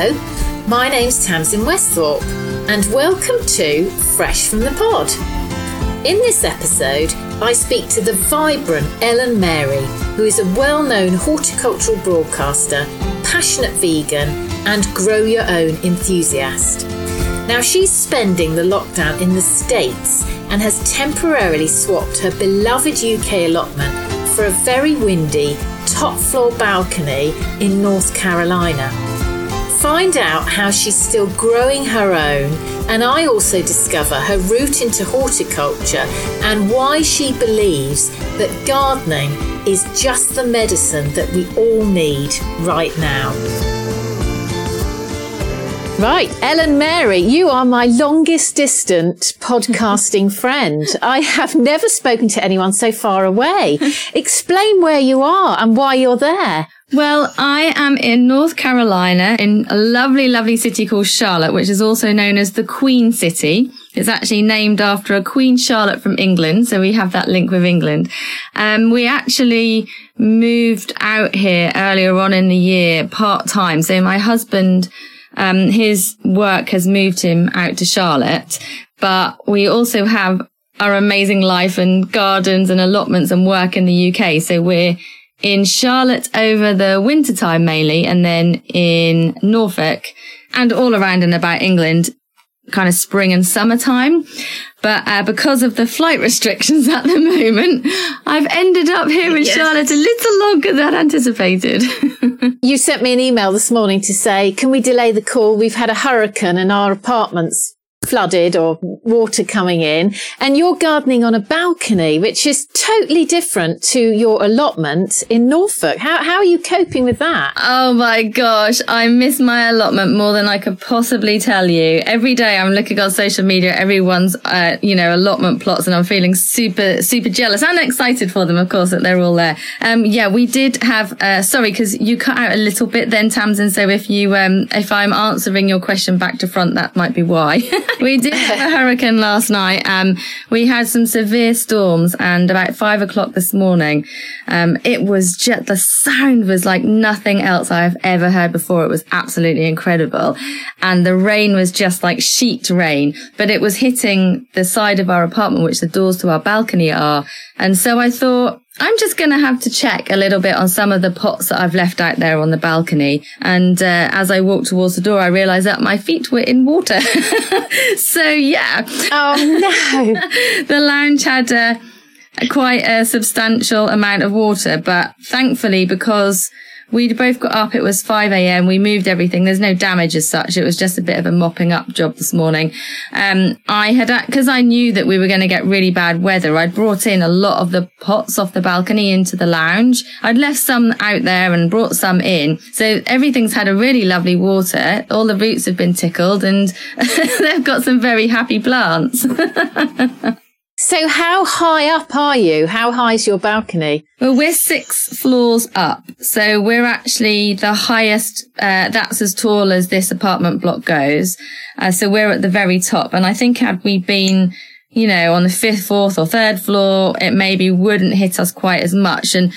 Hello, my name's Tamsin Westhorpe, and welcome to Fresh from the Pod. In this episode, I speak to the vibrant Ellen Mary, who is a well known horticultural broadcaster, passionate vegan, and grow your own enthusiast. Now, she's spending the lockdown in the States and has temporarily swapped her beloved UK allotment for a very windy top floor balcony in North Carolina. Find out how she's still growing her own, and I also discover her route into horticulture and why she believes that gardening is just the medicine that we all need right now. Right, Ellen Mary, you are my longest distant podcasting friend. I have never spoken to anyone so far away. Explain where you are and why you're there. Well, I am in North Carolina in a lovely, lovely city called Charlotte, which is also known as the Queen City. It's actually named after a Queen Charlotte from England. So we have that link with England. Um, we actually moved out here earlier on in the year part time. So my husband um, his work has moved him out to Charlotte, but we also have our amazing life and gardens and allotments and work in the UK. So we're in Charlotte over the winter time mainly, and then in Norfolk and all around and about England kind of spring and summertime. But uh, because of the flight restrictions at the moment, I've ended up here in yes. Charlotte a little longer than anticipated. you sent me an email this morning to say, can we delay the call? We've had a hurricane and our apartments flooded or water coming in and you're gardening on a balcony, which is totally different to your allotment in Norfolk. How, how are you coping with that? Oh my gosh. I miss my allotment more than I could possibly tell you. Every day I'm looking on social media, everyone's, uh, you know, allotment plots and I'm feeling super, super jealous and excited for them, of course, that they're all there. Um, yeah, we did have, uh, sorry, cause you cut out a little bit then, Tamsin. So if you, um, if I'm answering your question back to front, that might be why. we did have a hurricane last night. Um, we had some severe storms and about five o'clock this morning, um, it was just, the sound was like nothing else I've ever heard before. It was absolutely incredible. And the rain was just like sheet rain, but it was hitting the side of our apartment, which the doors to our balcony are. And so I thought, I'm just going to have to check a little bit on some of the pots that I've left out there on the balcony. And uh, as I walked towards the door, I realized that my feet were in water. so yeah. Oh no. the lounge had uh, quite a substantial amount of water, but thankfully because we both got up. It was 5 a.m. We moved everything. There's no damage as such. It was just a bit of a mopping up job this morning. Um, I had, cause I knew that we were going to get really bad weather. I'd brought in a lot of the pots off the balcony into the lounge. I'd left some out there and brought some in. So everything's had a really lovely water. All the roots have been tickled and they've got some very happy plants. So how high up are you? How high is your balcony? Well, we're six floors up. So we're actually the highest, uh, that's as tall as this apartment block goes. Uh, so we're at the very top. And I think had we been, you know, on the fifth, fourth or third floor, it maybe wouldn't hit us quite as much. And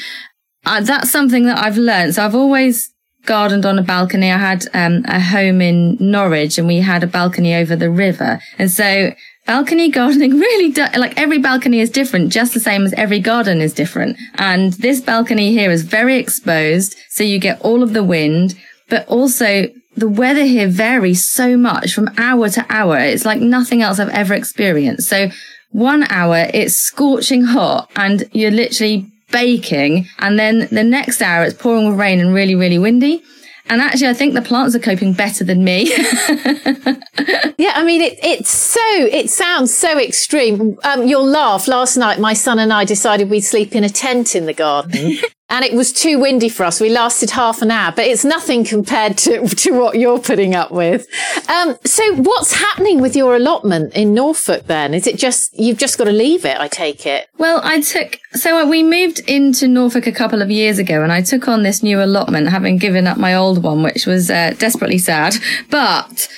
uh, that's something that I've learned. So I've always gardened on a balcony. I had um, a home in Norwich and we had a balcony over the river. And so balcony gardening really do, like every balcony is different, just the same as every garden is different. And this balcony here is very exposed. So you get all of the wind, but also the weather here varies so much from hour to hour. It's like nothing else I've ever experienced. So one hour it's scorching hot and you're literally baking. And then the next hour it's pouring with rain and really, really windy. And actually, I think the plants are coping better than me. yeah, I mean, it, it's so, it sounds so extreme. Um, you'll laugh. Last night, my son and I decided we'd sleep in a tent in the garden. and it was too windy for us. We lasted half an hour, but it's nothing compared to, to what you're putting up with. Um, so what's happening with your allotment in Norfolk then? Is it just, you've just got to leave it, I take it? Well, I took, so we moved into Norfolk a couple of years ago and I took on this new allotment, having given up my old one, which was uh, desperately sad. But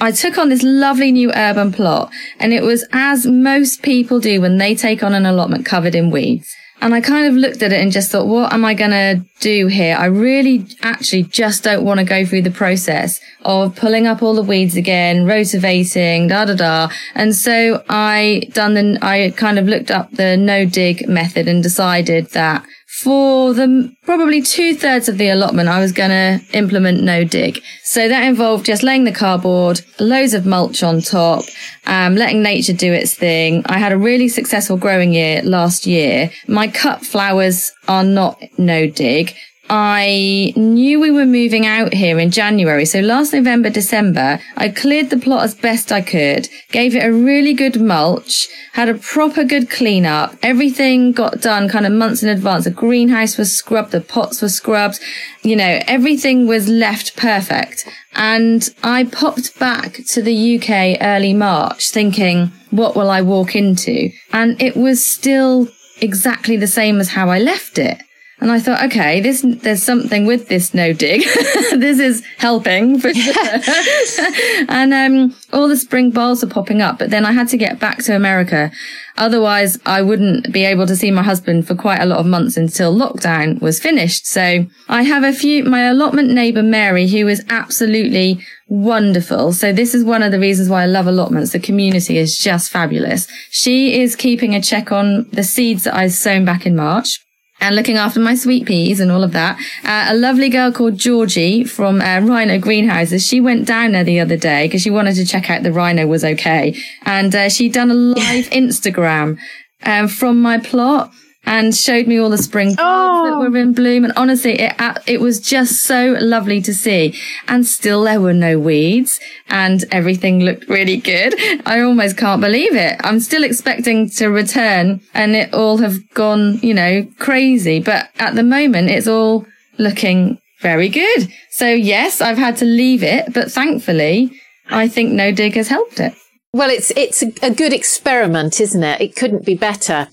I took on this lovely new urban plot and it was as most people do when they take on an allotment covered in weeds. And I kind of looked at it and just thought, what am I going to do here? I really actually just don't want to go through the process of pulling up all the weeds again, rotivating, da da da. And so I done the, I kind of looked up the no dig method and decided that for the probably two thirds of the allotment, I was going to implement no dig. So that involved just laying the cardboard, loads of mulch on top, um, letting nature do its thing. I had a really successful growing year last year. My cut flowers are not no dig. I knew we were moving out here in January. So last November, December, I cleared the plot as best I could, gave it a really good mulch, had a proper good clean up. Everything got done kind of months in advance. The greenhouse was scrubbed, the pots were scrubbed. You know, everything was left perfect. And I popped back to the UK early March thinking, what will I walk into? And it was still exactly the same as how I left it. And I thought, okay, this, there's something with this no dig. this is helping for sure. and, um, all the spring bulbs are popping up, but then I had to get back to America. Otherwise I wouldn't be able to see my husband for quite a lot of months until lockdown was finished. So I have a few, my allotment neighbor, Mary, who is absolutely wonderful. So this is one of the reasons why I love allotments. The community is just fabulous. She is keeping a check on the seeds that I sown back in March and looking after my sweet peas and all of that. Uh, a lovely girl called Georgie from uh, Rhino Greenhouses. She went down there the other day because she wanted to check out the rhino was okay. And uh, she'd done a live Instagram um, from my plot and showed me all the spring oh. that were in bloom. And honestly, it, uh, it was just so lovely to see. And still there were no weeds and everything looked really good. I almost can't believe it. I'm still expecting to return and it all have gone, you know, crazy. But at the moment, it's all looking very good. So yes, I've had to leave it, but thankfully, I think no dig has helped it. Well, it's it's a, good experiment, isn't it? It couldn't be better.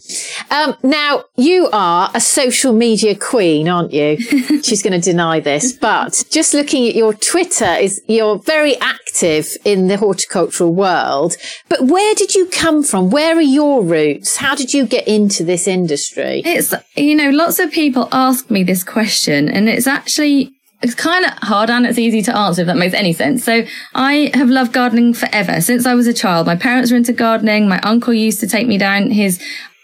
Um, now you are a social media queen, aren't you? She's going to deny this, but just looking at your Twitter, is you're very active in the horticultural world. But where did you come from? Where are your roots? How did you get into this industry? It's you know, lots of people ask me this question, and it's actually it's kind of hard and it's easy to answer if that makes any sense. So I have loved gardening forever since I was a child. My parents were into gardening. My uncle used to take me down his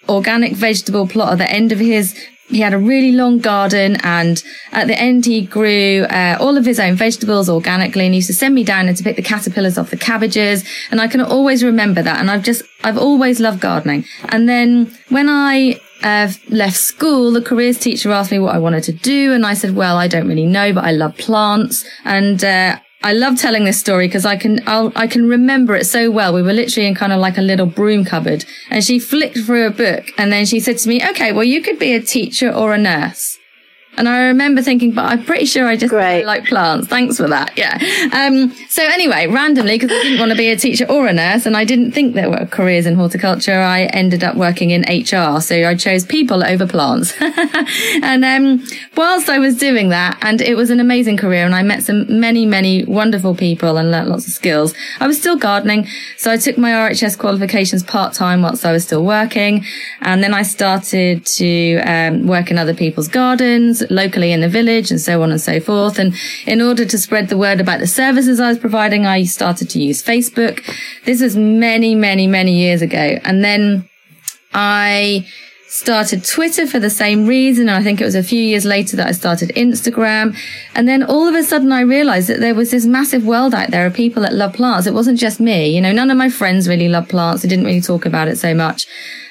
organic vegetable plot at the end of his he had a really long garden and at the end he grew uh, all of his own vegetables organically and he used to send me down and to pick the caterpillars off the cabbages and i can always remember that and i've just i've always loved gardening and then when i uh, left school, the careers teacher asked me what I wanted to do. And I said, well, I don't really know, but I love plants. And, uh, I love telling this story because I can, I'll, I can remember it so well. We were literally in kind of like a little broom cupboard and she flicked through a book and then she said to me, okay, well, you could be a teacher or a nurse. And I remember thinking, but I'm pretty sure I just like plants. Thanks for that. Yeah. Um, so anyway, randomly, because I didn't want to be a teacher or a nurse and I didn't think there were careers in horticulture, I ended up working in HR. So I chose people over plants. and, um, whilst I was doing that, and it was an amazing career and I met some many, many wonderful people and learnt lots of skills, I was still gardening. So I took my RHS qualifications part time whilst I was still working. And then I started to, um, work in other people's gardens locally in the village and so on and so forth. And in order to spread the word about the services I was providing, I started to use Facebook. This was many, many, many years ago. And then I started Twitter for the same reason. I think it was a few years later that I started Instagram. And then all of a sudden I realized that there was this massive world out there of people that love plants. It wasn't just me. You know, none of my friends really love plants. They didn't really talk about it so much.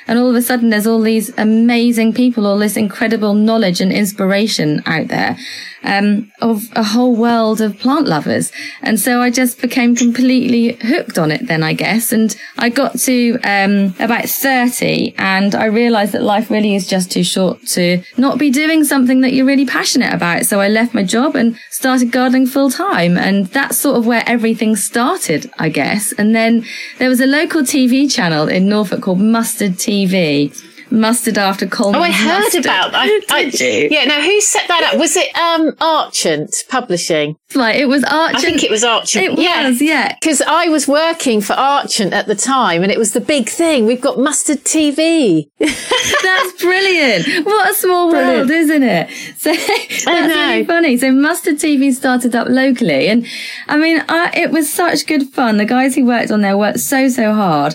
And all of a sudden there's all these amazing people, all this incredible knowledge and inspiration out there um, of a whole world of plant lovers. And so I just became completely hooked on it then, I guess. And I got to um, about 30 and I realized that life really is just too short to not be doing something that you're really passionate about. So I left my job and started gardening full time. And that's sort of where everything started, I guess. And then there was a local TV channel in Norfolk called Mustard TV mustard after Colman. Oh, I heard mustard. about that. I, Did you? Yeah, now who set that up? Was it um Archant Publishing? Right, it was Archant. I think it was Archant. It yeah. was, yeah. Because I was working for Archant at the time and it was the big thing. We've got mustard TV. That's brilliant. What a small Brilliant. world, isn't it? So that's really funny. So Mustard TV started up locally, and I mean, I, it was such good fun. The guys who worked on there worked so so hard,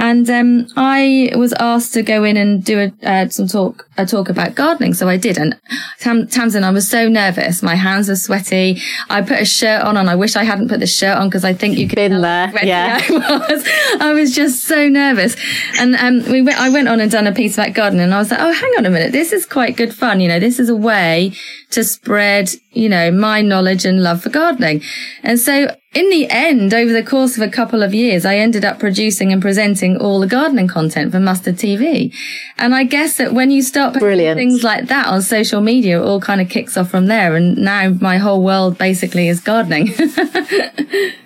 and um, I was asked to go in and do a uh, some talk a talk about gardening, so I did. And Tam- Tamsin, I was so nervous. My hands were sweaty. I put a shirt on, and I wish I hadn't put the shirt on because I think you could Been there, yeah. I was. I was just so nervous. And um, we went, I went on and done a piece about gardening and I was like, oh, hang on a minute. This is quite good fun. You know, this is a way to spread, you know, my knowledge and love for gardening. And so in the end, over the course of a couple of years, I ended up producing and presenting all the gardening content for Mustard TV. And I guess that when you start putting Brilliant. things like that on social media, it all kind of kicks off from there. And now my whole world basically is gardening. It's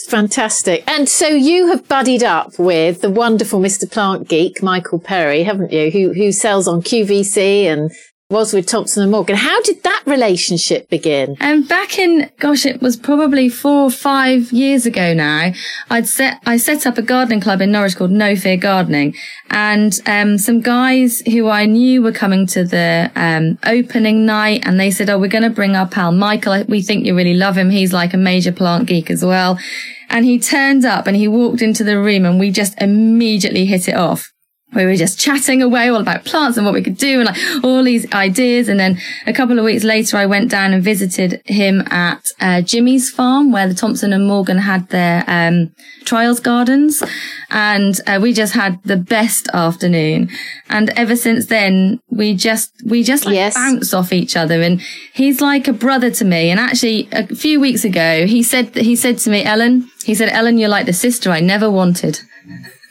fantastic. And so you have buddied up with the wonderful Mr. Plant Geek, Michael Perry, haven't you? Who, who sells on QVC and was with Thompson and Morgan. How did that relationship begin? And back in, gosh, it was probably four or five years ago now. I'd set, I set up a gardening club in Norwich called No Fear Gardening. And, um, some guys who I knew were coming to the, um, opening night and they said, Oh, we're going to bring our pal Michael. We think you really love him. He's like a major plant geek as well. And he turned up and he walked into the room and we just immediately hit it off we were just chatting away all about plants and what we could do and like all these ideas. And then a couple of weeks later, I went down and visited him at uh, Jimmy's farm where the Thompson and Morgan had their um, trials gardens. And uh, we just had the best afternoon. And ever since then, we just, we just like Yes. bounce off each other. And he's like a brother to me. And actually a few weeks ago, he said, he said to me, Ellen, he said, Ellen, you're like the sister I never wanted.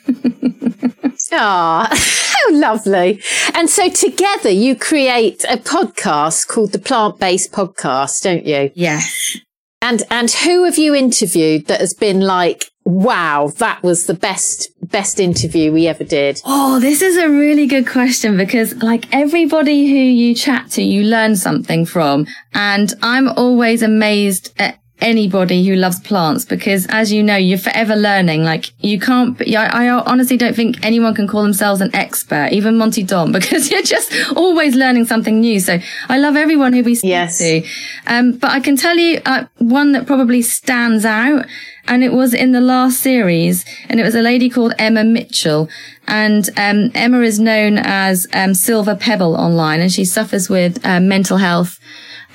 Ah, how lovely. And so together you create a podcast called the Plant Based Podcast, don't you? Yes. And, and who have you interviewed that has been like, wow, that was the best, best interview we ever did? Oh, this is a really good question because like everybody who you chat to, you learn something from. And I'm always amazed at anybody who loves plants because as you know, you're forever learning. Like you can't, I, I honestly don't think anyone can call themselves an expert, even Monty Don, because you're just always learning something new. So I love everyone who we speak Yes. to. Um, but I can tell you uh, one that probably stands out, and it was in the last series, and it was a lady called Emma Mitchell. And um, Emma is known as um, Silver Pebble online, and she suffers with um, mental health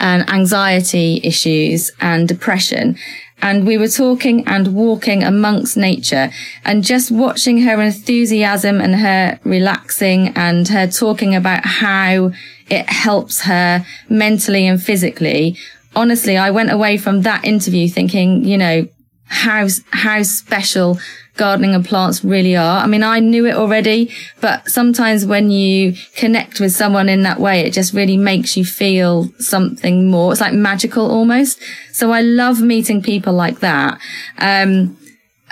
and anxiety issues and depression. And we were talking and walking amongst nature and just watching her enthusiasm and her relaxing and her talking about how it helps her mentally and physically. Honestly, I went away from that interview thinking, you know, how, how special gardening and plants really are. I mean, I knew it already, but sometimes when you connect with someone in that way, it just really makes you feel something more. It's like magical almost. So I love meeting people like that. Um,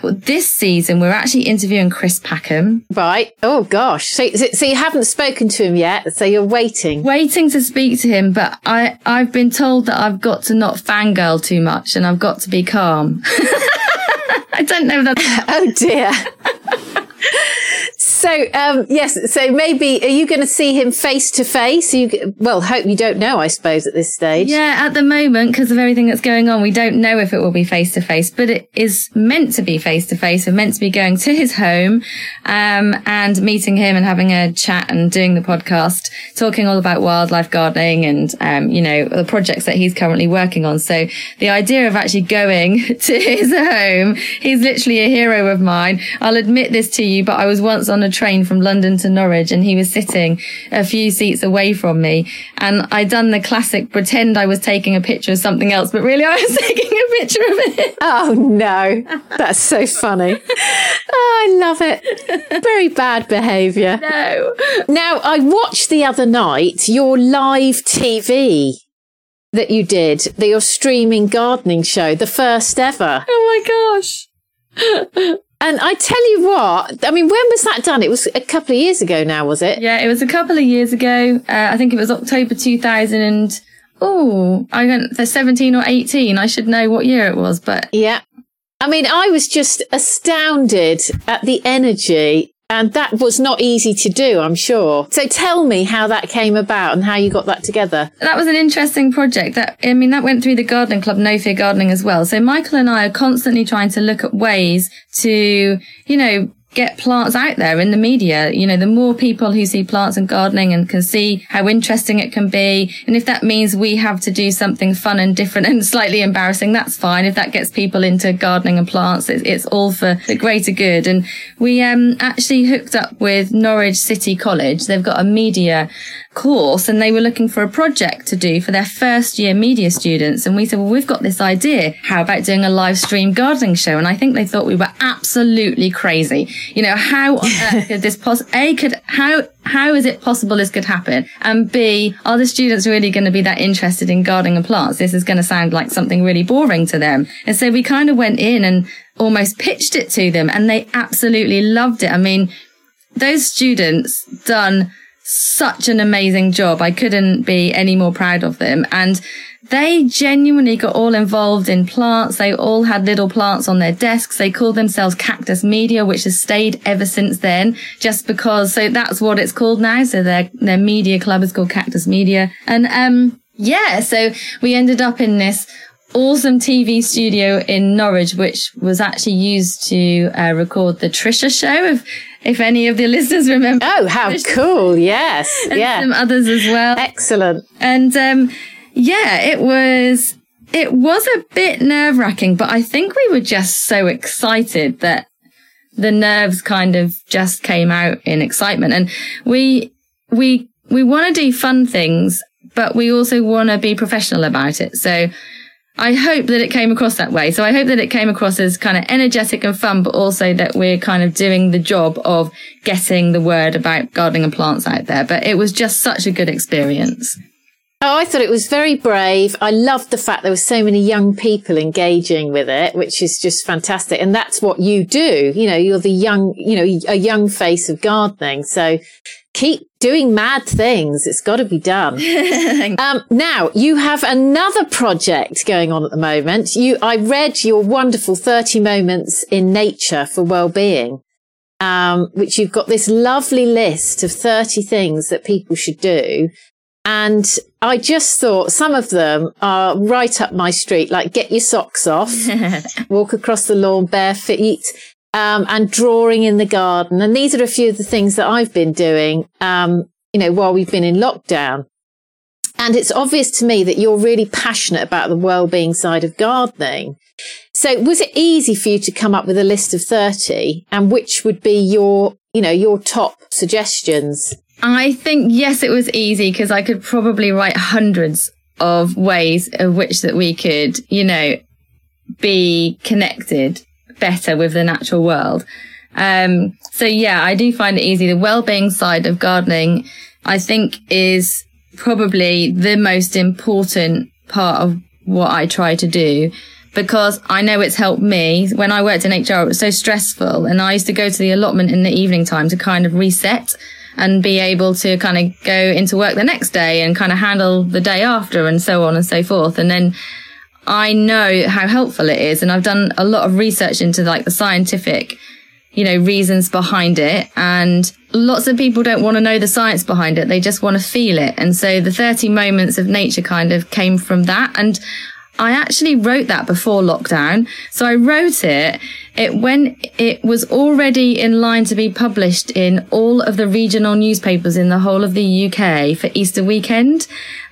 this season, we're actually interviewing Chris Packham, Right. Oh gosh. So, so so you haven't spoken to him yet. So you're waiting. waiting to speak to him, but I, I've been told that I've got to not fangirl too much and I've got to be calm. I don't know that. Oh dear. so um, yes. So maybe are you going to see him face to face? You well, hope you don't know. I suppose at this stage. Yeah, at the moment, because of everything that's going on, we don't know if it will be face to face, but it is meant to be face to face. We're meant to be going to his home, um, and meeting him and having a chat and doing the podcast, talking all about wildlife gardening and, um, you know, the projects that he's currently working on. So the idea of actually going to his home, he's literally a hero of mine. I'll admit this to you, but I was once on a train from London to Norwich and he was sitting a few seats away from me and I'd done the classic pretend I was taking a picture of something else, but really I was taking a picture of it. Oh no, that's so funny. Oh, I love it. Very bad behaviour. No. Now I watched the other night your live TV that you did, the your streaming gardening show, the first ever. Oh my gosh. And I tell you what, I mean, when was that done? It was a couple of years ago now, was it? Yeah, it was a couple of years ago. Uh, I think it was October 2000 and, oh, I went for 17 or 18. I should know what year it was, but. Yeah. I mean, I was just astounded at the energy and that was not easy to do, I'm sure. So tell me how that came about and how you got that together. That was an interesting project. That I mean, that went through the gardening club, No Fear Gardening as well. So Michael and I are constantly trying to look at ways to, you know, get plants out there in the media. You know, the more people who see plants and gardening and can see how interesting it can be. And if that means we have to do something fun and different and slightly embarrassing, that's fine. If that gets people into gardening and plants, it's, it's all for the greater good. And we, um, actually hooked up with Norwich City College. They've got a media course and they were looking for a project to do for their first year media students. And we said, well, we've got this idea. How about doing a live stream gardening show? And I think they thought we were absolutely crazy. You know, how on earth could this pos, A could, how, how is it possible this could happen? And B, are the students really going to be that interested in gardening and plants? This is going to sound like something really boring to them. And so we kind of went in and almost pitched it to them and they absolutely loved it. I mean, those students done such an amazing job. I couldn't be any more proud of them. And they genuinely got all involved in plants. They all had little plants on their desks. They called themselves Cactus Media, which has stayed ever since then, just because. So that's what it's called now. So their, their media club is called Cactus Media. And, um, yeah, so we ended up in this awesome TV studio in Norwich, which was actually used to uh, record the Trisha show. If if any of the listeners remember. Oh, how Trisha. cool! Yes, and yeah, some others as well. Excellent. And um, yeah, it was it was a bit nerve wracking, but I think we were just so excited that the nerves kind of just came out in excitement, and we we we want to do fun things, but we also want to be professional about it. So I hope that it came across that way. So I hope that it came across as kind of energetic and fun, but also that we're kind of doing the job of getting the word about gardening and plants out there. But it was just such a good experience. Oh, I thought it was very brave. I loved the fact there were so many young people engaging with it, which is just fantastic. And that's what you do. You know, you're the young, you know, a young face of gardening. So keep doing mad things. It's got to be done. um, now you have another project going on at the moment. You, I read your wonderful 30 moments in nature for well-being. Um, which you've got this lovely list of 30 things that people should do. And I just thought some of them are right up my street, like get your socks off, walk across the lawn bare feet, um, and drawing in the garden. And these are a few of the things that I've been doing, um, you know, while we've been in lockdown. And it's obvious to me that you're really passionate about the well-being side of gardening. So was it easy for you to come up with a list of 30 and which would be your, you know, your top suggestions? I think, yes, it was easy because I could probably write hundreds of ways of which that we could, you know, be connected better with the natural world. Um, so yeah, I do find it easy. The well-being side of gardening, I think is probably the most important part of what I try to do because I know it's helped me. When I worked in HR, it was so stressful and I used to go to the allotment in the evening time to kind of reset and be able to kind of go into work the next day and kind of handle the day after and so on and so forth. And then I know how helpful it is. And I've done a lot of research into like the scientific, you know, reasons behind it. And lots of people don't want to know the science behind it. They just want to feel it. And so the 30 moments of nature kind of came from that. And I actually wrote that before lockdown. So I wrote it, it when it was already in line to be published in all of the regional newspapers in the whole of the UK for Easter weekend.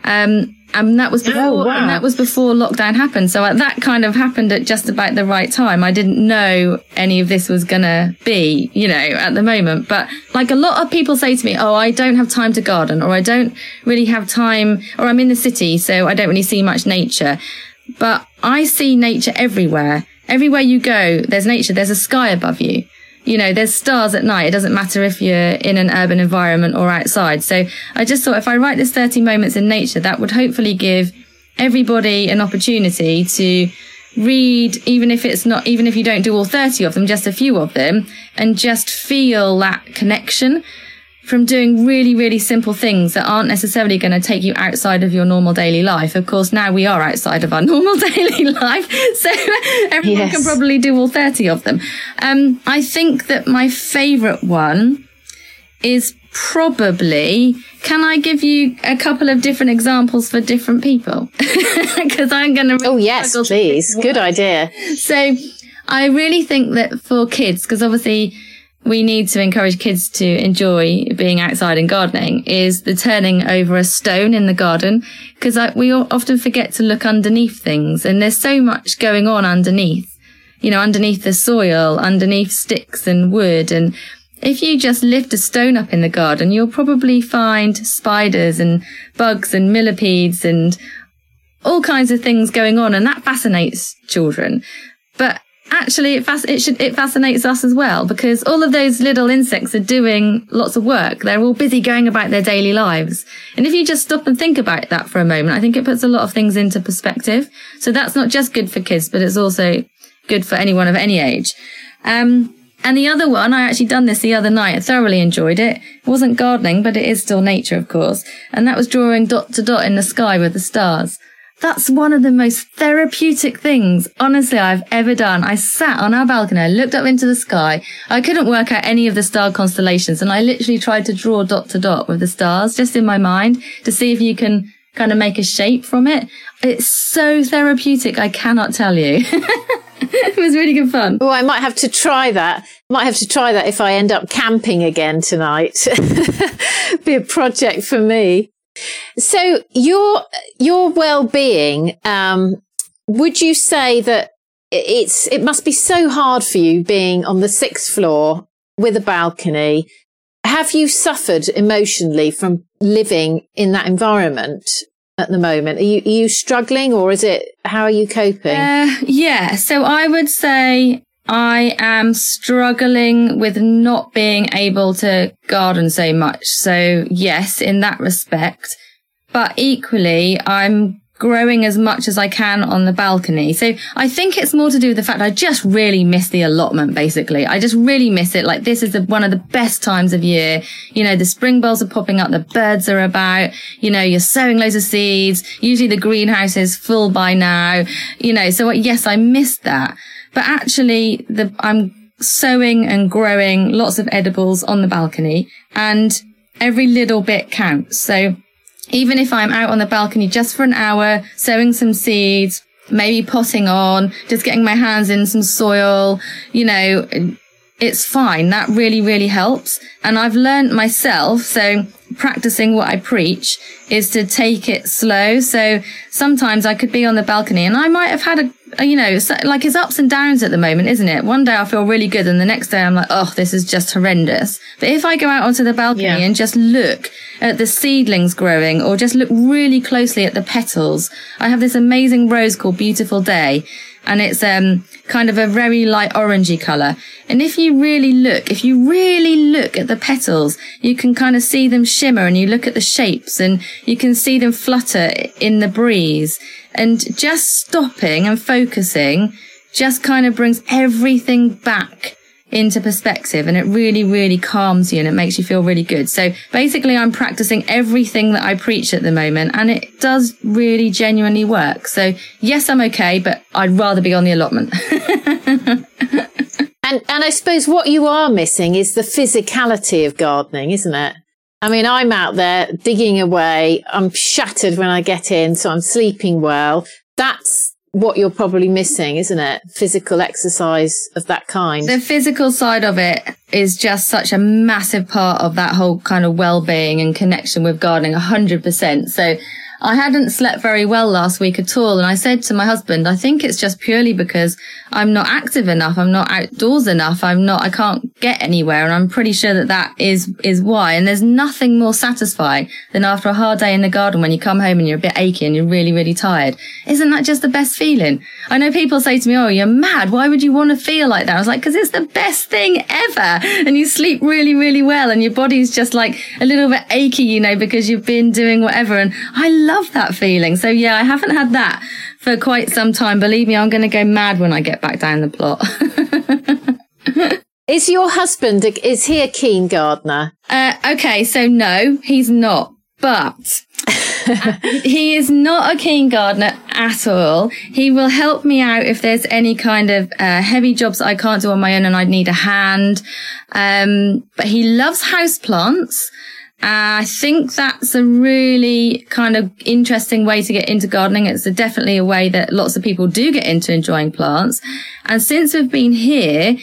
Um, and that was before, oh, wow. and that was before lockdown happened. So uh, that kind of happened at just about the right time. I didn't know any of this was gonna be, you know, at the moment. But like a lot of people say to me, Oh, I don't have time to garden or I don't really have time or I'm in the city. So I don't really see much nature but I see nature everywhere. Everywhere you go, there's nature. There's a sky above you. You know, there's stars at night. It doesn't matter if you're in an urban environment or outside. So I just thought if I write this 30 moments in nature, that would hopefully give everybody an opportunity to read, even if it's not, even if you don't do all 30 of them, just a few of them and just feel that connection from doing really, really simple things that aren't necessarily going to take you outside of your normal daily life. Of course, now we are outside of our normal daily life. So everyone yes. can probably do all 30 of them. Um, I think that my favorite one is probably can I give you a couple of different examples for different people? Because I'm going to. oh yes, please. Good idea. So I really think that for kids, because obviously we need to encourage kids to enjoy being outside and gardening is the turning over a stone in the garden because we often forget to look underneath things and there's so much going on underneath you know underneath the soil underneath sticks and wood and if you just lift a stone up in the garden, you'll probably find spiders and bugs and millipedes and all kinds of things going on. And that fascinates children. But actually it, fas- it should, it fascinates us as well because all of those little insects are doing lots of work. They're all busy going about their daily lives. And if you just stop and think about that for a moment, I think it puts a lot of things into perspective. So that's not just good for kids, but it's also good for anyone of any age. Um, and the other one, I actually done this the other night. I thoroughly enjoyed it. It wasn't gardening, but it is still nature, of course. And that was drawing dot to dot in the sky with the stars. That's one of the most therapeutic things, honestly, I've ever done. I sat on our balcony, I looked up into the sky. I couldn't work out any of the star constellations and I literally tried to draw dot to dot with the stars just in my mind to see if you can kind of make a shape from it. It's so therapeutic. I cannot tell you. it was really good fun. Oh, I might have to try that. Might have to try that if I end up camping again tonight. Be a project for me. So your your well-being, um, would you say that it's it must be so hard for you being on the sixth floor with a balcony? Have you suffered emotionally from living in that environment? at the moment? Are you, are you struggling or is it, how are you coping? Uh, yeah. So I would say I am struggling with not being able to garden so much. So yes, in that respect, but equally I'm growing as much as I can on the balcony. So I think it's more to do with the fact I just really miss the allotment, basically. I just really miss it. Like this is the, one of the best times of year. You know, the spring bells are popping up, the birds are about, you know, you're sowing loads of seeds. Usually the greenhouse is full by now, you know, so yes, I miss that. But actually the, I'm sowing and growing lots of edibles on the balcony and every little bit counts. So even if I'm out on the balcony just for an hour, sowing some seeds, maybe potting on, just getting my hands in some soil, you know, it's fine. That really, really helps. And I've learned myself. So practicing what I preach is to take it slow. So sometimes I could be on the balcony and I might have had a uh, you know, like it's ups and downs at the moment, isn't it? One day I feel really good and the next day I'm like, oh, this is just horrendous. But if I go out onto the balcony yeah. and just look at the seedlings growing or just look really closely at the petals, I have this amazing rose called Beautiful Day and it's um kind of a very light orangey color. And if you really look, if you really look at the petals, you can kind of see them shimmer and you look at the shapes and you can see them flutter in the breeze. And just stopping and focusing just kind of brings everything back into perspective and it really, really calms you and it makes you feel really good. So basically I'm practicing everything that I preach at the moment and it does really genuinely work. So yes, I'm okay, but I'd rather be on the allotment. and, and I suppose what you are missing is the physicality of gardening, isn't it? I mean, I'm out there digging away. I'm shattered when I get in, so I'm sleeping well. That's what you're probably missing, isn't it? Physical exercise of that kind. The physical side of it is just such a massive part of that whole kind of well-being and connection with gardening, 100%. So I hadn't slept very well last week at all. And I said to my husband, I think it's just purely because I'm not active enough. I'm not outdoors enough. I'm not, I can't get anywhere. And I'm pretty sure that that is, is why. And there's nothing more satisfying than after a hard day in the garden when you come home and you're a bit achy and you're really, really tired. Isn't that just the best feeling? I know people say to me, Oh, you're mad. Why would you want to feel like that? I was like, cause it's the best thing ever. And you sleep really, really well and your body's just like a little bit achy, you know, because you've been doing whatever. And I love that feeling. So yeah, I haven't had that for quite some time. Believe me, I'm going to go mad when I get back down the plot. is your husband, is he a keen gardener? Uh, okay. So no, he's not, but he is not a keen gardener at all. He will help me out if there's any kind of uh, heavy jobs I can't do on my own and I'd need a hand. Um, but he loves house plants. Uh, I think that's a really kind of interesting way to get into gardening. It's a, definitely a way that lots of people do get into enjoying plants. And since we've been here,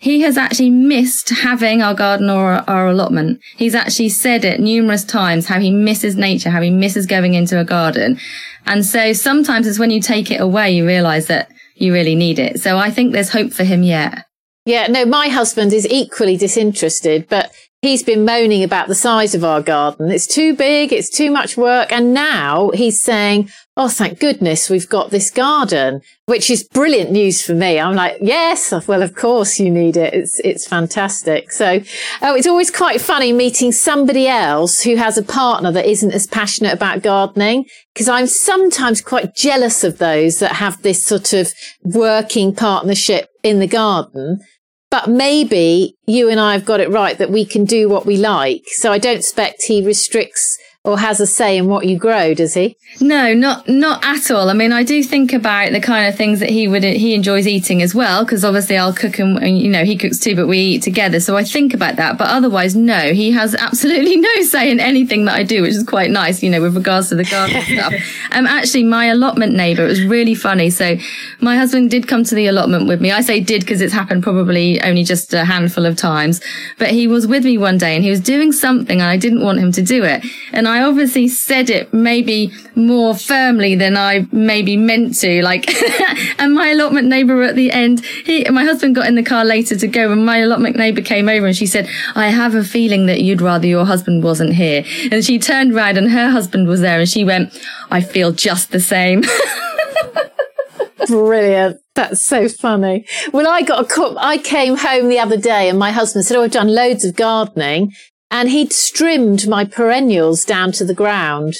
he has actually missed having our garden or our allotment. He's actually said it numerous times how he misses nature, how he misses going into a garden. And so sometimes it's when you take it away, you realize that you really need it. So I think there's hope for him yet. Yeah, no, my husband is equally disinterested, but he's been moaning about the size of our garden. It's too big. It's too much work. And now he's saying, Oh, thank goodness we've got this garden, which is brilliant news for me. I'm like, yes, well, of course you need it. It's, it's fantastic. So, oh, it's always quite funny meeting somebody else who has a partner that isn't as passionate about gardening because I'm sometimes quite jealous of those that have this sort of working partnership in the garden but maybe you and I have got it right that we can do what we like. So I don't expect he restricts or has a say in what you grow, does he? No, not not at all. I mean, I do think about the kind of things that he would he enjoys eating as well, because obviously I'll cook and you know he cooks too, but we eat together. So I think about that. But otherwise, no, he has absolutely no say in anything that I do, which is quite nice, you know, with regards to the garden stuff. Um, actually, my allotment neighbour it was really funny. So my husband did come to the allotment with me. I say did because it's happened probably only just a handful of times, but he was with me one day and he was doing something and I didn't want him to do it, and I obviously said it maybe more firmly than I maybe meant to. Like, and my allotment neighbor at the end, he, my husband got in the car later to go and my allotment neighbor came over and she said, I have a feeling that you'd rather your husband wasn't here. And she turned around and her husband was there and she went, I feel just the same. Brilliant. That's so funny. When I got a cup, I came home the other day and my husband said, Oh, I've done loads of gardening and he'd trimmed my perennials down to the ground.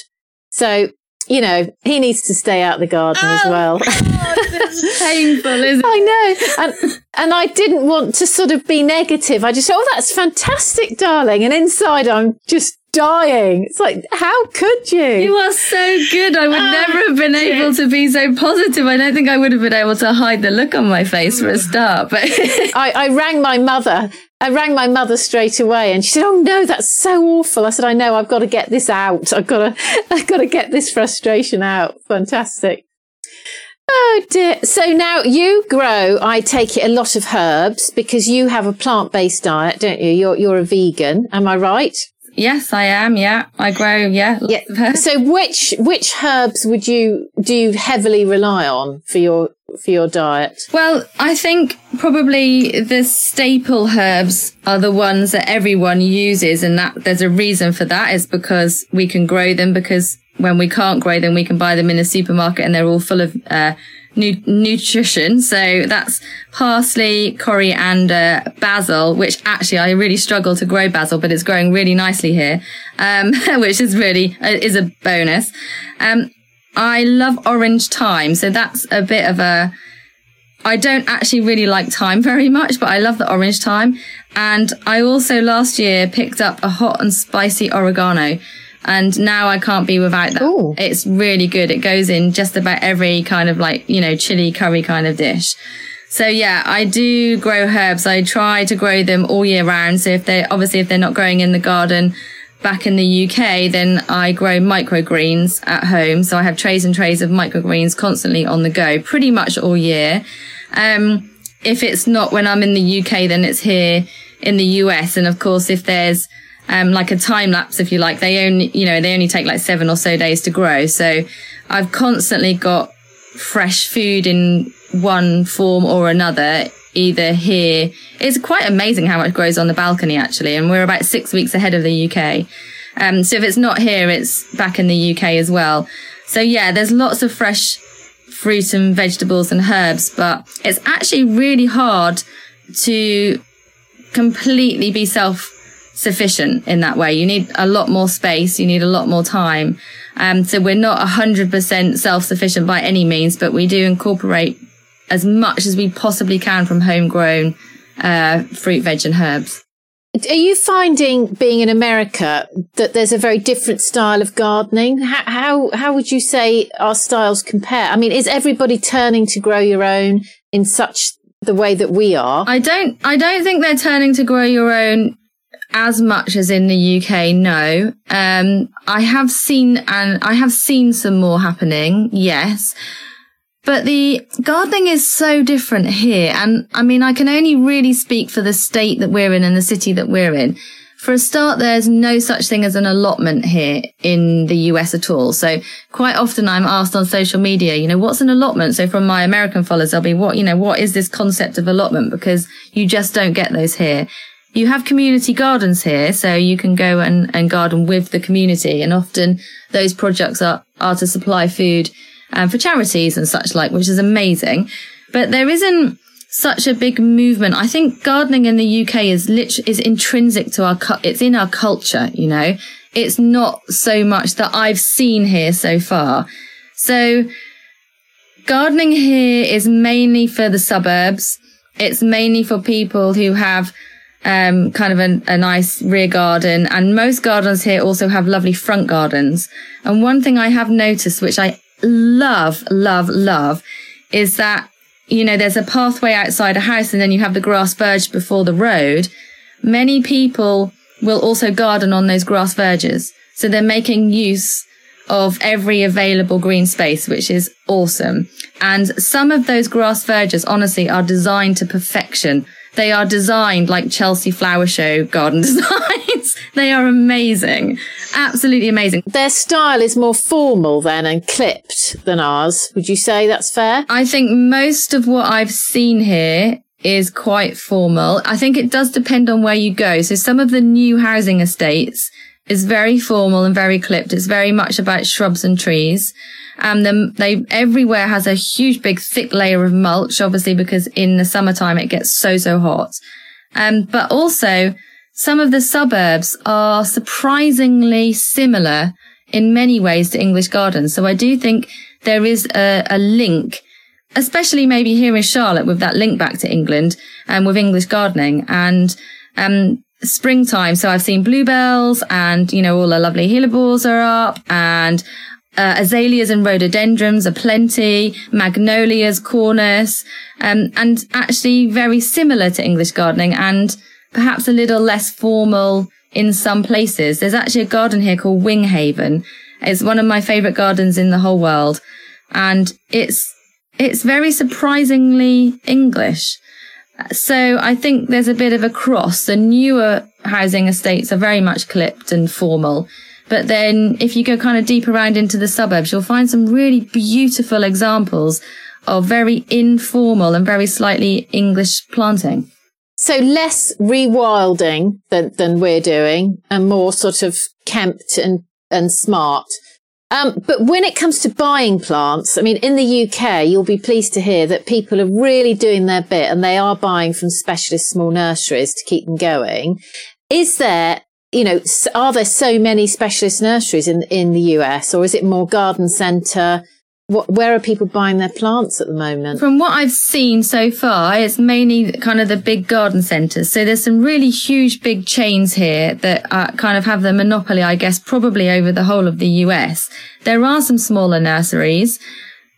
So, you know, he needs to stay out the garden oh, as well. it's painful, isn't it? I know. And, and I didn't want to sort of be negative. I just oh, that's fantastic, darling. And inside I'm just dying. It's like, how could you? You are so good. I would oh, never have been shit. able to be so positive. I don't think I would have been able to hide the look on my face for a mm. start. But I, I rang my mother I rang my mother straight away and she said, Oh no, that's so awful. I said, I know, I've got to get this out. I've got to, I've got to get this frustration out. Fantastic. Oh dear. So now you grow, I take it, a lot of herbs because you have a plant based diet, don't you? You're, you're a vegan. Am I right? Yes, I am. Yeah, I grow. Yeah. yeah. So which which herbs would you do you heavily rely on for your for your diet? Well, I think probably the staple herbs are the ones that everyone uses, and that there's a reason for that is because we can grow them because when we can't grow them, we can buy them in a supermarket and they're all full of uh, nu- nutrition. So that's parsley, coriander, basil, which actually I really struggle to grow basil, but it's growing really nicely here, um, which is really uh, is a bonus. Um, I love orange thyme, so that's a bit of a. I don't actually really like thyme very much, but I love the orange thyme. And I also last year picked up a hot and spicy oregano. And now I can't be without that. Ooh. It's really good. It goes in just about every kind of like, you know, chili curry kind of dish. So yeah, I do grow herbs. I try to grow them all year round. So if they, obviously if they're not growing in the garden back in the UK, then I grow microgreens at home. So I have trays and trays of microgreens constantly on the go pretty much all year. Um, if it's not when I'm in the UK, then it's here in the US. And of course, if there's um, like a time lapse, if you like. They only, you know, they only take like seven or so days to grow. So I've constantly got fresh food in one form or another, either here. It's quite amazing how much grows on the balcony actually. And we're about six weeks ahead of the UK. Um, so if it's not here, it's back in the UK as well. So yeah, there's lots of fresh fruit and vegetables and herbs, but it's actually really hard to completely be self sufficient in that way. You need a lot more space. You need a lot more time. Um, so we're not 100% self-sufficient by any means, but we do incorporate as much as we possibly can from homegrown uh, fruit, veg, and herbs. Are you finding being in America that there's a very different style of gardening? How, how, how would you say our styles compare? I mean, is everybody turning to grow your own in such the way that we are? I don't I don't think they're turning to grow your own as much as in the UK, no. Um, I have seen, and I have seen some more happening, yes. But the gardening is so different here. And I mean, I can only really speak for the state that we're in and the city that we're in. For a start, there's no such thing as an allotment here in the US at all. So quite often I'm asked on social media, you know, what's an allotment? So from my American followers, they'll be, what, you know, what is this concept of allotment? Because you just don't get those here. You have community gardens here, so you can go and, and garden with the community. And often those projects are, are to supply food um, for charities and such like, which is amazing. But there isn't such a big movement. I think gardening in the UK is lit- is intrinsic to our, cu- it's in our culture, you know, it's not so much that I've seen here so far. So gardening here is mainly for the suburbs. It's mainly for people who have um, kind of a, a, nice rear garden. And most gardens here also have lovely front gardens. And one thing I have noticed, which I love, love, love is that, you know, there's a pathway outside a house and then you have the grass verge before the road. Many people will also garden on those grass verges. So they're making use of every available green space, which is awesome. And some of those grass verges, honestly, are designed to perfection. They are designed like Chelsea Flower Show garden designs. they are amazing. Absolutely amazing. Their style is more formal then and clipped than ours. Would you say that's fair? I think most of what I've seen here is quite formal. I think it does depend on where you go. So some of the new housing estates is very formal and very clipped. It's very much about shrubs and trees. Um, then they everywhere has a huge, big, thick layer of mulch, obviously because in the summertime it gets so so hot. Um, but also some of the suburbs are surprisingly similar in many ways to English gardens. So I do think there is a, a link especially maybe here in Charlotte with that link back to England and with English gardening and um, springtime. So I've seen bluebells and, you know, all the lovely hellebores are up and uh, azaleas and rhododendrons are plenty, magnolias, cornus, um, and actually very similar to English gardening and perhaps a little less formal in some places. There's actually a garden here called Wing Haven. It's one of my favorite gardens in the whole world. And it's, it's very surprisingly English. So I think there's a bit of a cross. The newer housing estates are very much clipped and formal. But then if you go kind of deep around into the suburbs, you'll find some really beautiful examples of very informal and very slightly English planting. So less rewilding than, than we're doing and more sort of kempt and, and smart. Um, but when it comes to buying plants, I mean, in the UK, you'll be pleased to hear that people are really doing their bit and they are buying from specialist small nurseries to keep them going. Is there you know, are there so many specialist nurseries in in the US, or is it more garden centre? What, where are people buying their plants at the moment? From what I've seen so far, it's mainly kind of the big garden centres. So there's some really huge, big chains here that uh, kind of have the monopoly, I guess, probably over the whole of the US. There are some smaller nurseries.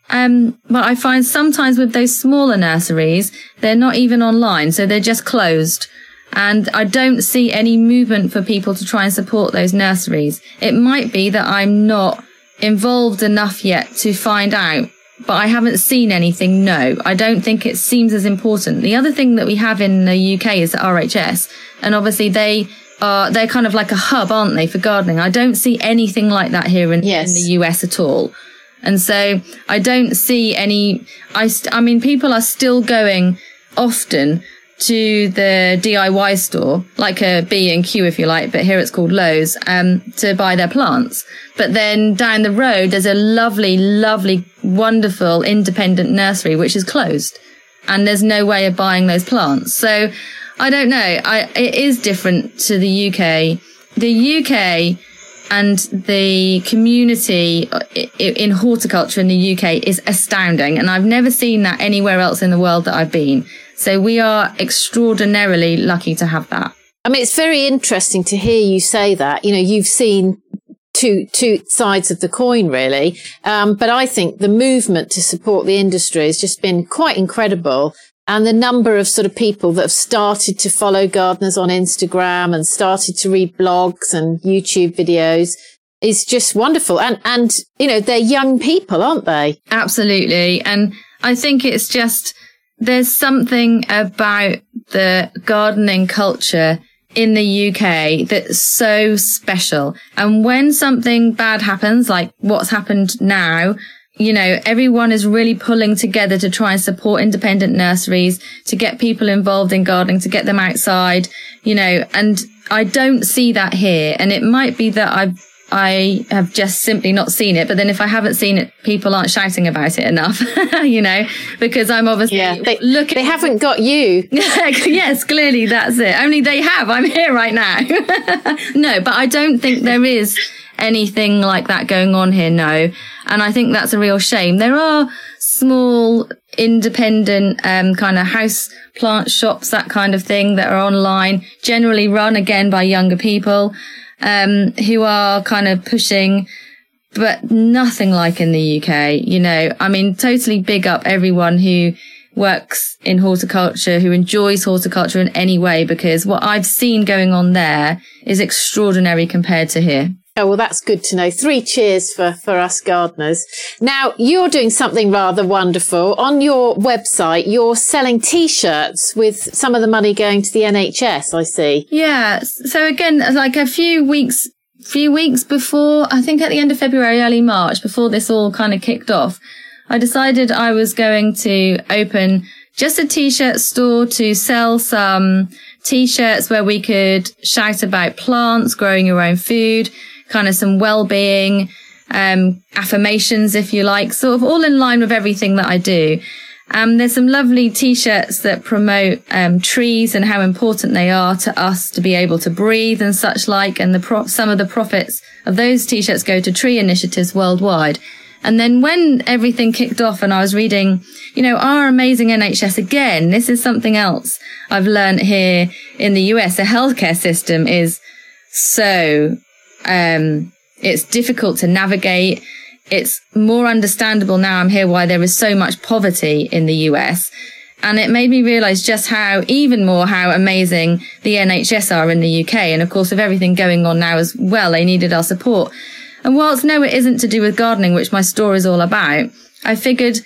Um, but I find sometimes with those smaller nurseries, they're not even online. So they're just closed. And I don't see any movement for people to try and support those nurseries. It might be that I'm not involved enough yet to find out, but I haven't seen anything. No, I don't think it seems as important. The other thing that we have in the UK is the RHS, and obviously they are, they're kind of like a hub, aren't they, for gardening? I don't see anything like that here in, yes. in the US at all. And so I don't see any, I, st- I mean, people are still going often to the DIY store, like a B and Q if you like, but here it's called Lowe's, um, to buy their plants. But then down the road, there's a lovely, lovely, wonderful independent nursery which is closed, and there's no way of buying those plants. So I don't know. I it is different to the UK. The UK and the community in horticulture in the UK is astounding. And I've never seen that anywhere else in the world that I've been. So we are extraordinarily lucky to have that. I mean, it's very interesting to hear you say that. You know, you've seen two two sides of the coin, really. Um, but I think the movement to support the industry has just been quite incredible. And the number of sort of people that have started to follow gardeners on Instagram and started to read blogs and YouTube videos is just wonderful. And, and, you know, they're young people, aren't they? Absolutely. And I think it's just, there's something about the gardening culture in the UK that's so special. And when something bad happens, like what's happened now, you know, everyone is really pulling together to try and support independent nurseries, to get people involved in gardening, to get them outside, you know, and I don't see that here. And it might be that I've I have just simply not seen it. But then if I haven't seen it, people aren't shouting about it enough, you know, because I'm obviously yeah, they, look. They haven't got you. yes, clearly that's it. Only they have. I'm here right now. no, but I don't think there is anything like that going on here. No. And I think that's a real shame. There are small independent, um, kind of house plant shops, that kind of thing that are online, generally run again by younger people um, who are kind of pushing, but nothing like in the UK. You know, I mean, totally big up everyone who works in horticulture, who enjoys horticulture in any way, because what I've seen going on there is extraordinary compared to here. Oh, well, that's good to know. Three cheers for, for us gardeners. Now, you're doing something rather wonderful. On your website, you're selling t-shirts with some of the money going to the NHS, I see. Yeah. So again, like a few weeks, few weeks before, I think at the end of February, early March, before this all kind of kicked off, I decided I was going to open just a t-shirt store to sell some t-shirts where we could shout about plants, growing your own food, kind of some well-being, um, affirmations, if you like, sort of all in line with everything that I do. Um, there's some lovely t-shirts that promote um, trees and how important they are to us to be able to breathe and such like. And the pro- some of the profits of those t-shirts go to tree initiatives worldwide. And then when everything kicked off and I was reading, you know, our amazing NHS again, this is something else I've learned here in the US. The healthcare system is so um, it's difficult to navigate. It's more understandable now I'm here why there is so much poverty in the US. And it made me realize just how, even more, how amazing the NHS are in the UK. And of course, with everything going on now as well, they needed our support. And whilst no, it isn't to do with gardening, which my story is all about, I figured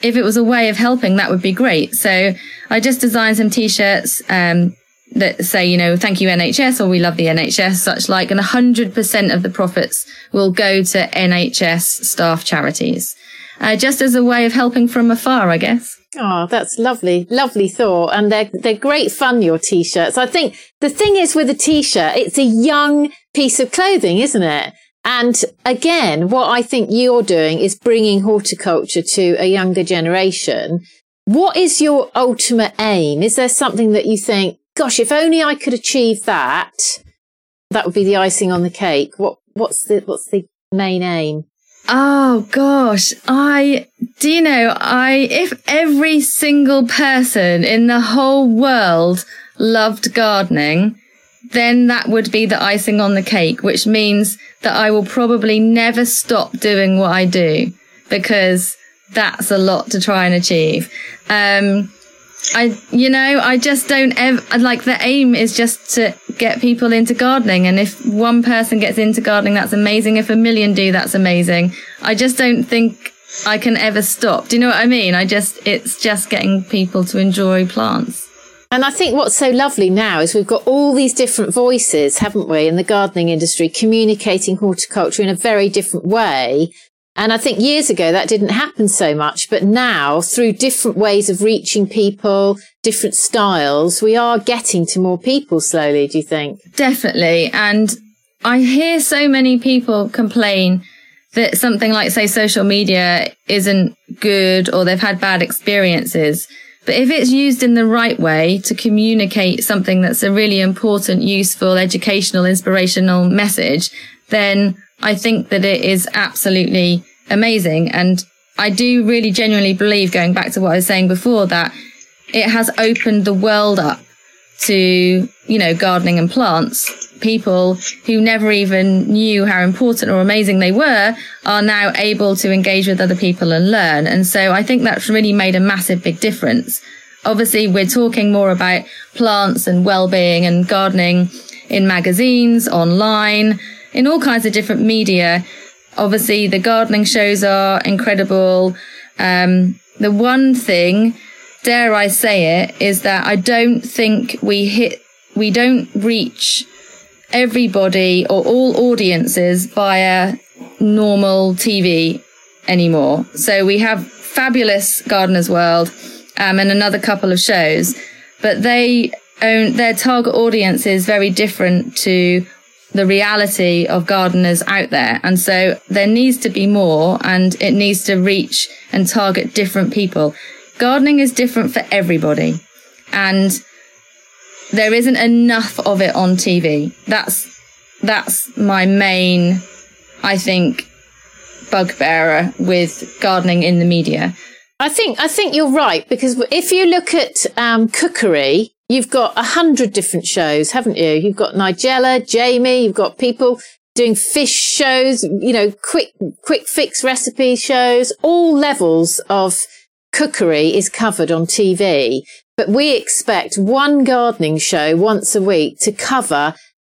if it was a way of helping, that would be great. So I just designed some t-shirts, um, that say, you know, thank you NHS or we love the NHS, such like, and 100% of the profits will go to NHS staff charities. Uh, just as a way of helping from afar, I guess. Oh, that's lovely. Lovely thought. And they're, they're great fun, your t-shirts. I think the thing is with a t-shirt, it's a young piece of clothing, isn't it? And again, what I think you're doing is bringing horticulture to a younger generation. What is your ultimate aim? Is there something that you think, gosh, if only I could achieve that, that would be the icing on the cake. What, what's the, what's the main aim? Oh gosh, I, do you know, I, if every single person in the whole world loved gardening, then that would be the icing on the cake, which means that I will probably never stop doing what I do because that's a lot to try and achieve. Um, I, you know, I just don't ever, like the aim is just to get people into gardening. And if one person gets into gardening, that's amazing. If a million do, that's amazing. I just don't think I can ever stop. Do you know what I mean? I just, it's just getting people to enjoy plants. And I think what's so lovely now is we've got all these different voices, haven't we, in the gardening industry communicating horticulture in a very different way. And I think years ago that didn't happen so much, but now through different ways of reaching people, different styles, we are getting to more people slowly, do you think? Definitely. And I hear so many people complain that something like, say, social media isn't good or they've had bad experiences. But if it's used in the right way to communicate something that's a really important, useful, educational, inspirational message, then I think that it is absolutely amazing. And I do really genuinely believe, going back to what I was saying before, that it has opened the world up to, you know, gardening and plants. People who never even knew how important or amazing they were are now able to engage with other people and learn. And so I think that's really made a massive big difference. Obviously, we're talking more about plants and well-being and gardening in magazines, online, in all kinds of different media. Obviously, the gardening shows are incredible. Um, the one thing, dare I say it, is that I don't think we hit, we don't reach everybody or all audiences via normal TV anymore. So we have fabulous Gardener's World, um, and another couple of shows, but they own their target audience is very different to the reality of gardeners out there. And so there needs to be more and it needs to reach and target different people. Gardening is different for everybody and there isn't enough of it on TV. That's, that's my main, I think, bugbearer with gardening in the media. I think I think you're right because if you look at um, cookery, you've got a hundred different shows, haven't you? You've got Nigella, Jamie, you've got people doing fish shows, you know, quick quick fix recipe shows. All levels of cookery is covered on TV, but we expect one gardening show once a week to cover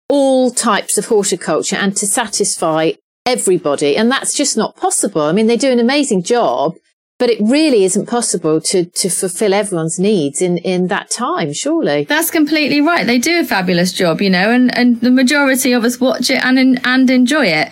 all types of horticulture and to satisfy everybody. And that's just not possible. I mean, they do an amazing job but it really isn't possible to to fulfill everyone's needs in in that time surely. That's completely right. They do a fabulous job you know and and the majority of us watch it and and enjoy it.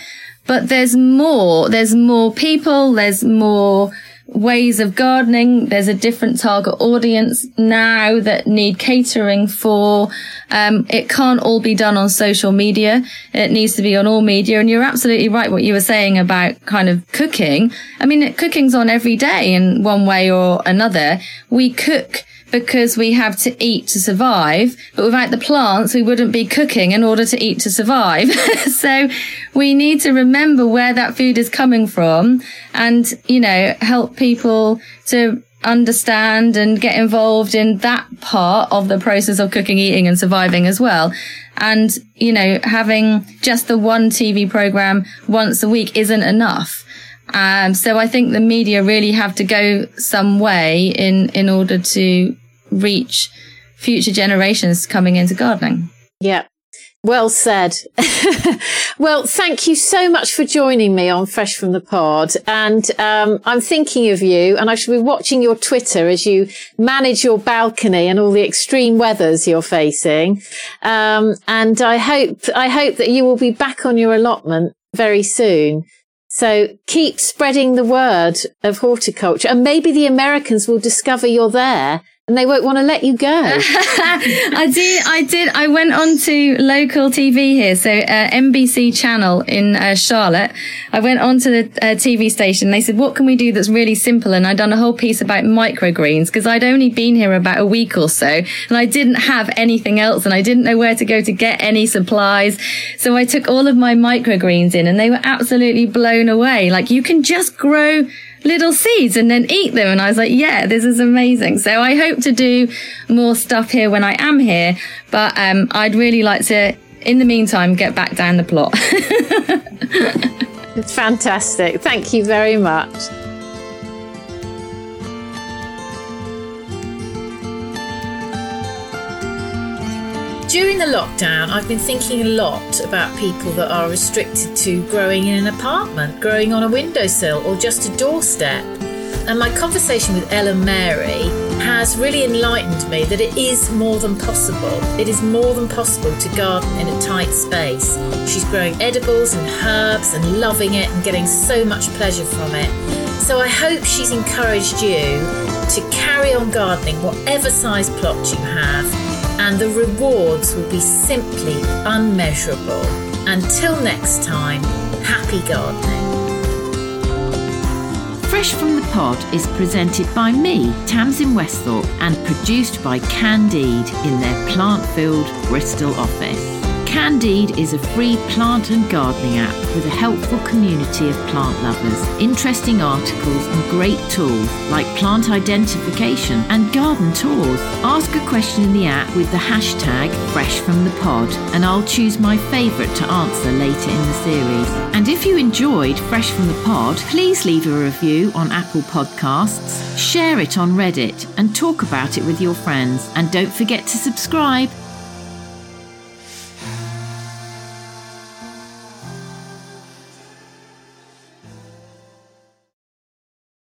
But there's more there's more people there's more ways of gardening. There's a different target audience now that need catering for. Um, it can't all be done on social media. It needs to be on all media. And you're absolutely right. What you were saying about kind of cooking. I mean, cooking's on every day in one way or another. We cook because we have to eat to survive. But without the plants, we wouldn't be cooking in order to eat to survive. so we need to remember where that food is coming from and, you know, help people to understand and get involved in that part of the process of cooking, eating and surviving as well. And, you know, having just the one TV program once a week isn't enough. Um, so I think the media really have to go some way in, in order to reach future generations coming into gardening. Yeah. Well said. well, thank you so much for joining me on Fresh from the Pod. And um, I'm thinking of you, and I shall be watching your Twitter as you manage your balcony and all the extreme weathers you're facing. Um, and I hope I hope that you will be back on your allotment very soon. So keep spreading the word of horticulture, and maybe the Americans will discover you're there and they won't want to let you go. I did. I did. I went on to local TV here, so uh, NBC channel in uh, Charlotte. I went on to the uh, TV station. They said, "What can we do that's really simple?" And I'd done a whole piece about microgreens because I'd only been here about a week or so, and I didn't have anything else, and I didn't know where to go to get any supplies. So I took all of my microgreens in, and they were absolutely blown away. Like you can just grow little seeds and then eat them. And I was like, yeah, this is amazing. So I hope to do more stuff here when I am here, but um, I'd really like to, in the meantime, get back down the plot. it's fantastic. Thank you very much. During the lockdown, I've been thinking a lot about people that are restricted to growing in an apartment, growing on a windowsill, or just a doorstep. And my conversation with Ellen Mary has really enlightened me that it is more than possible. It is more than possible to garden in a tight space. She's growing edibles and herbs and loving it and getting so much pleasure from it. So I hope she's encouraged you to carry on gardening, whatever size plot you have and the rewards will be simply unmeasurable. Until next time, happy gardening. Fresh from the Pod is presented by me, Tamsin Westhorpe, and produced by Candide in their plant filled Bristol office. Candide is a free plant and gardening app with a helpful community of plant lovers, interesting articles, and great tools like plant identification and garden tours. Ask a question in the app with the hashtag Fresh from the Pod, and I'll choose my favourite to answer later in the series. And if you enjoyed Fresh from the Pod, please leave a review on Apple Podcasts, share it on Reddit, and talk about it with your friends. And don't forget to subscribe.